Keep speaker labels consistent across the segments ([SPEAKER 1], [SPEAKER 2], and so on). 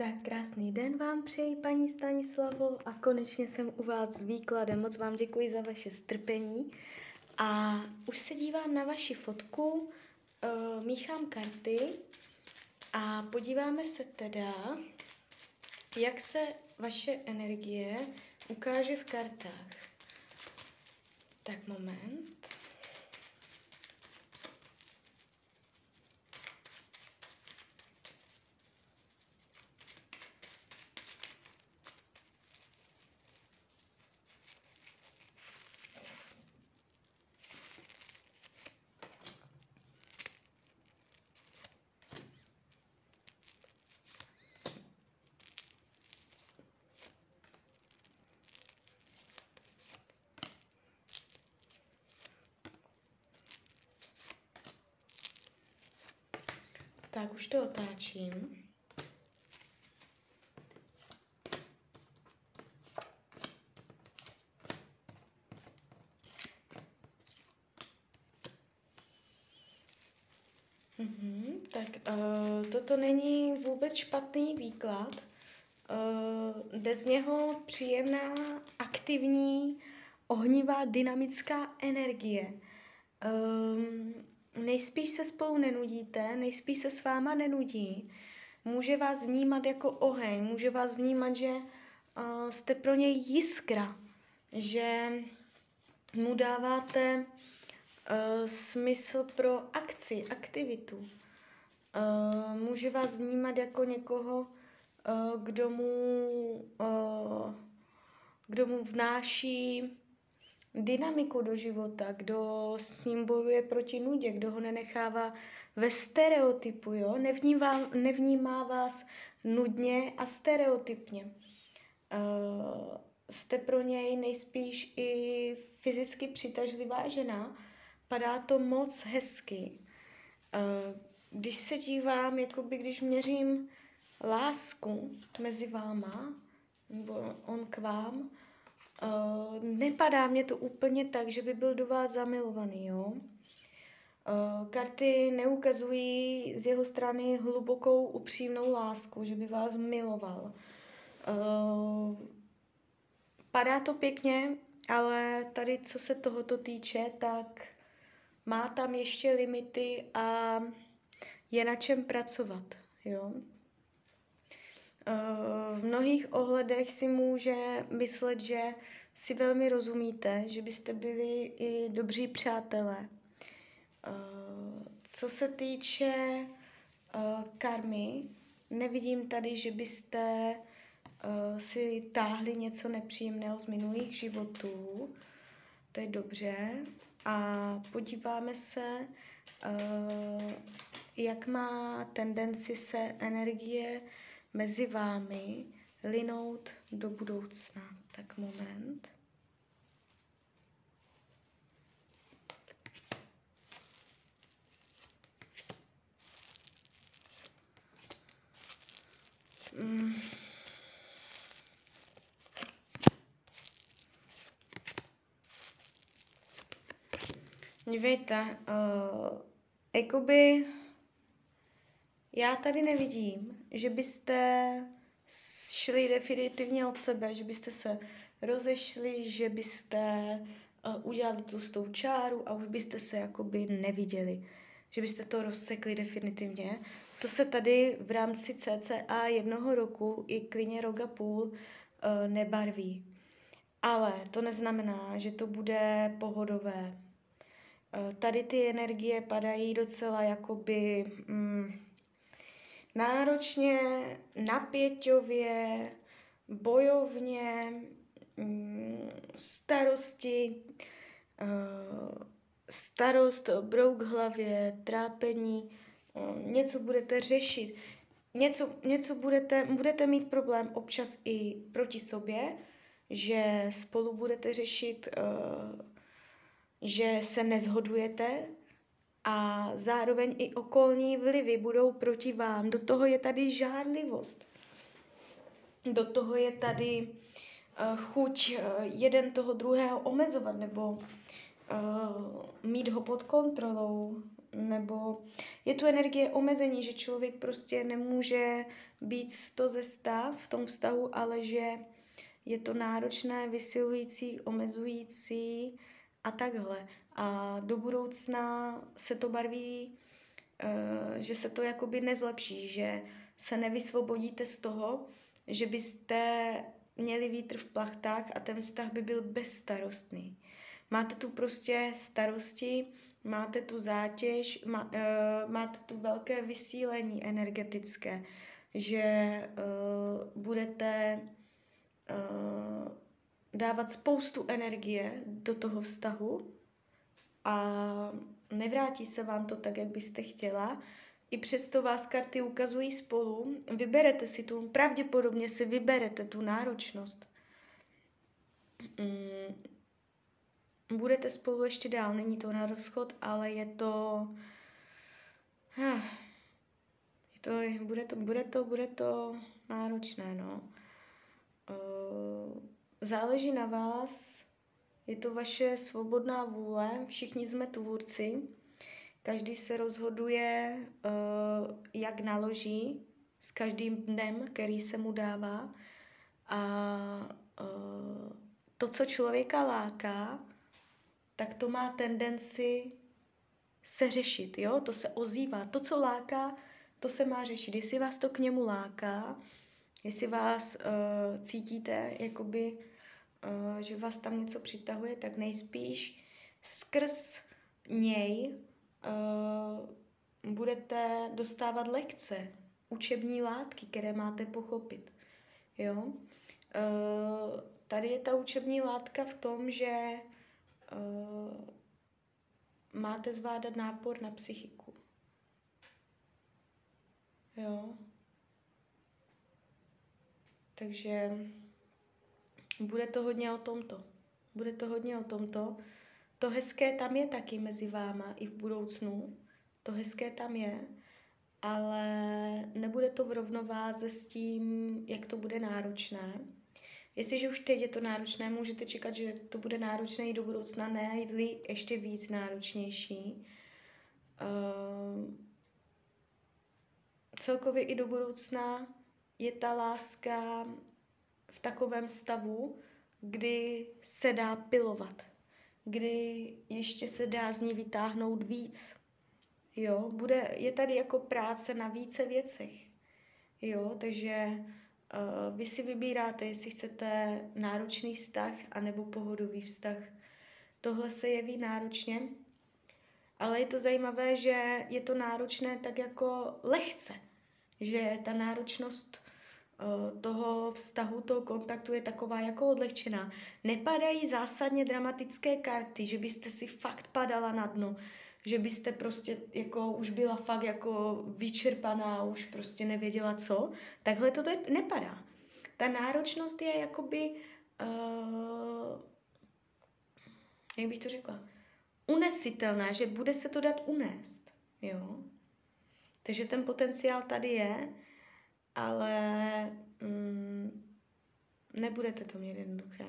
[SPEAKER 1] Tak krásný den vám přeji, paní Stanislavo, a konečně jsem u vás s výkladem. Moc vám děkuji za vaše strpení. A už se dívám na vaši fotku, uh, míchám karty a podíváme se teda, jak se vaše energie ukáže v kartách. Tak moment. Tak už to otáčím. Mhm, tak uh, toto není vůbec špatný výklad. Uh, jde z něho příjemná, aktivní, ohnivá, dynamická energie. Um, nejspíš se spolu nenudíte, nejspíš se s váma nenudí. Může vás vnímat jako oheň, může vás vnímat, že uh, jste pro něj jiskra, že mu dáváte uh, smysl pro akci, aktivitu. Uh, může vás vnímat jako někoho, uh, kdo mu, uh, kdo mu vnáší dynamiku do života, kdo s ním bojuje proti nudě, kdo ho nenechává ve stereotypu, jo? Nevnímá, nevnímá vás nudně a stereotypně. Uh, jste pro něj nejspíš i fyzicky přitažlivá žena, padá to moc hezky. Uh, když se dívám, jakoby když měřím lásku mezi váma, nebo on k vám, Uh, nepadá mě to úplně tak, že by byl do vás zamilovaný, jo. Uh, karty neukazují z jeho strany hlubokou, upřímnou lásku, že by vás miloval. Uh, padá to pěkně, ale tady, co se tohoto týče, tak má tam ještě limity a je na čem pracovat, jo. V mnohých ohledech si může myslet, že si velmi rozumíte, že byste byli i dobří přátelé. Co se týče karmy, nevidím tady, že byste si táhli něco nepříjemného z minulých životů. To je dobře. A podíváme se, jak má tendenci se energie mezi vámi linout do budoucna. Tak moment. Mm. Dívejte, uh, jakoby já tady nevidím, že byste šli definitivně od sebe, že byste se rozešli, že byste uh, udělali tu tou čáru a už byste se jakoby neviděli. Že byste to rozsekli definitivně. To se tady v rámci CCA jednoho roku i klidně roka půl uh, nebarví. Ale to neznamená, že to bude pohodové. Uh, tady ty energie padají docela jakoby... Mm, náročně, napěťově, bojovně, mm, starosti, eh, starost, brouk hlavě, trápení, eh, něco budete řešit, něco, něco budete, budete mít problém občas i proti sobě, že spolu budete řešit, eh, že se nezhodujete, a zároveň i okolní vlivy budou proti vám. Do toho je tady žádlivost. Do toho je tady uh, chuť uh, jeden toho druhého omezovat nebo uh, mít ho pod kontrolou, nebo je tu energie omezení, že člověk prostě nemůže být sto ze sta v tom vztahu, ale že je to náročné, vysilující, omezující a takhle. A do budoucna se to barví, eh, že se to jakoby nezlepší, že se nevysvobodíte z toho, že byste měli vítr v plachtách a ten vztah by byl bezstarostný. Máte tu prostě starosti, máte tu zátěž, uh, máte tu velké vysílení energetické, že uh, budete dávat spoustu energie do toho vztahu a nevrátí se vám to tak, jak byste chtěla. I přesto vás karty ukazují spolu, vyberete si tu, pravděpodobně si vyberete tu náročnost. Mm, budete spolu ještě dál, není to na rozchod, ale je to... Ah, je to, bude to, bude to, bude to náročné, no. Uh, záleží na vás, je to vaše svobodná vůle, všichni jsme tvůrci, každý se rozhoduje, uh, jak naloží s každým dnem, který se mu dává. A uh, to, co člověka láká, tak to má tendenci se řešit, jo? To se ozývá. To, co láká, to se má řešit. Jestli vás to k němu láká, jestli vás uh, cítíte, jakoby, že vás tam něco přitahuje, tak nejspíš skrz něj uh, budete dostávat lekce, učební látky, které máte pochopit. Jo? Uh, tady je ta učební látka v tom, že máte zvládat nápor na psychiku. Jo. Takže bude to hodně o tomto. Bude to hodně o tomto. To hezké tam je taky mezi váma i v budoucnu. To hezké tam je, ale nebude to v rovnováze s tím, jak to bude náročné. Jestliže už teď je to náročné, můžete čekat, že to bude náročné i do budoucna, ne ještě víc náročnější. Uh, celkově i do budoucna je ta láska v takovém stavu, kdy se dá pilovat, kdy ještě se dá z ní vytáhnout víc. Jo, bude, je tady jako práce na více věcech. Jo, takže Uh, vy si vybíráte, jestli chcete náročný vztah anebo pohodový vztah. Tohle se jeví náročně, ale je to zajímavé, že je to náročné tak jako lehce, že ta náročnost toho vztahu, toho kontaktu je taková jako odlehčená. Nepadají zásadně dramatické karty, že byste si fakt padala na dno, že byste prostě jako už byla fakt jako vyčerpaná, už prostě nevěděla co, takhle to nepadá. Ta náročnost je jakoby, uh, jak bych to řekla, unesitelná, že bude se to dát unést, jo. Takže ten potenciál tady je, ale mm, nebudete to mít jednoduché.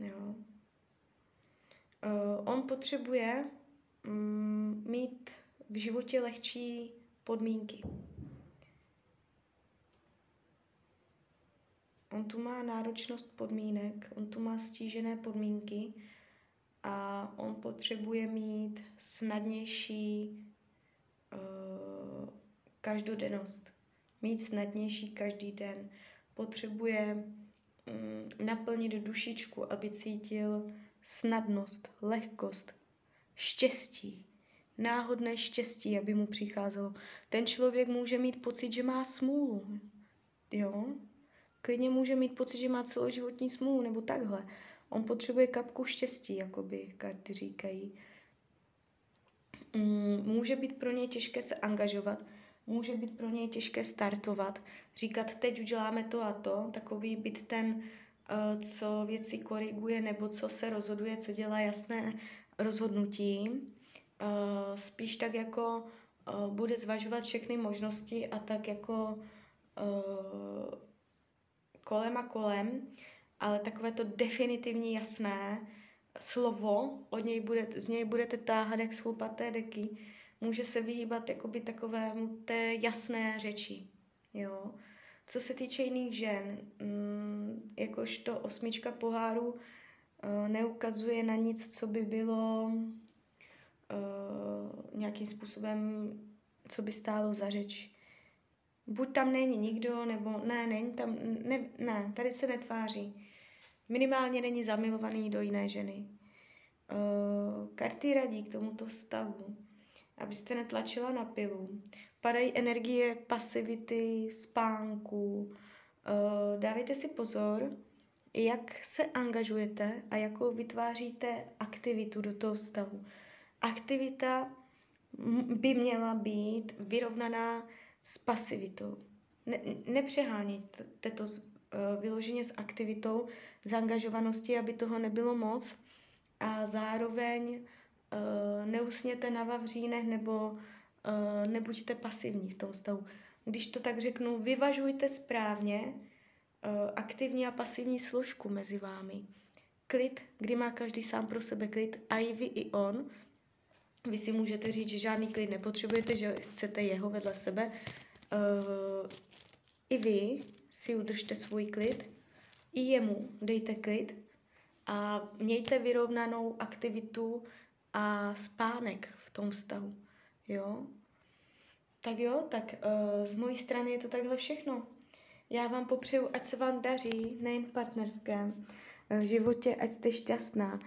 [SPEAKER 1] Jo. Uh, on potřebuje um, mít v životě lehčí podmínky. On tu má náročnost podmínek, on tu má stížené podmínky a on potřebuje mít snadnější uh, každodennost. Mít snadnější každý den. Potřebuje um, naplnit dušičku, aby cítil snadnost, lehkost, štěstí, náhodné štěstí, aby mu přicházelo. Ten člověk může mít pocit, že má smůlu. Jo? Klidně může mít pocit, že má celoživotní smůlu, nebo takhle. On potřebuje kapku štěstí, jakoby karty říkají. Mm, může být pro něj těžké se angažovat, může být pro něj těžké startovat, říkat, teď uděláme to a to, takový být ten Eh, co věci koriguje nebo co se rozhoduje, co dělá jasné rozhodnutí. Eh, spíš tak jako eh, bude zvažovat všechny možnosti a tak jako kolem a kolem, ale takové to definitivní jasné slovo, od něj budete, z něj budete táhat jak schlupaté deky, může se vyhýbat jakoby takovému té jasné řeči. Jo? Co se týče jiných žen, mm, jakožto osmička poháru uh, neukazuje na nic, co by bylo uh, nějakým způsobem, co by stálo za řeč. Buď tam není nikdo, nebo ne, není tam, ne, ne tady se netváří. Minimálně není zamilovaný do jiné ženy. Uh, karty radí k tomuto stavu, abyste netlačila na pilu. Padají energie pasivity, spánku. Uh, dávejte si pozor, jak se angažujete a jakou vytváříte aktivitu do toho stavu. Aktivita by měla být vyrovnaná s pasivitou. Ne, nepřehánějte to uh, vyloženě s aktivitou, zaangažovaností, aby toho nebylo moc a zároveň uh, neusněte na vavřínech nebo uh, nebuďte pasivní v tom stavu. Když to tak řeknu, vyvažujte správně uh, aktivní a pasivní složku mezi vámi. Klid, kdy má každý sám pro sebe klid, a i vy, i on. Vy si můžete říct, že žádný klid nepotřebujete, že chcete jeho vedle sebe. Uh, I vy si udržte svůj klid, i jemu dejte klid a mějte vyrovnanou aktivitu a spánek v tom vztahu. Jo? Tak jo, tak uh, z mojí strany je to takhle všechno. Já vám popřeju, ať se vám daří, nejen v partnerském uh, životě, ať jste šťastná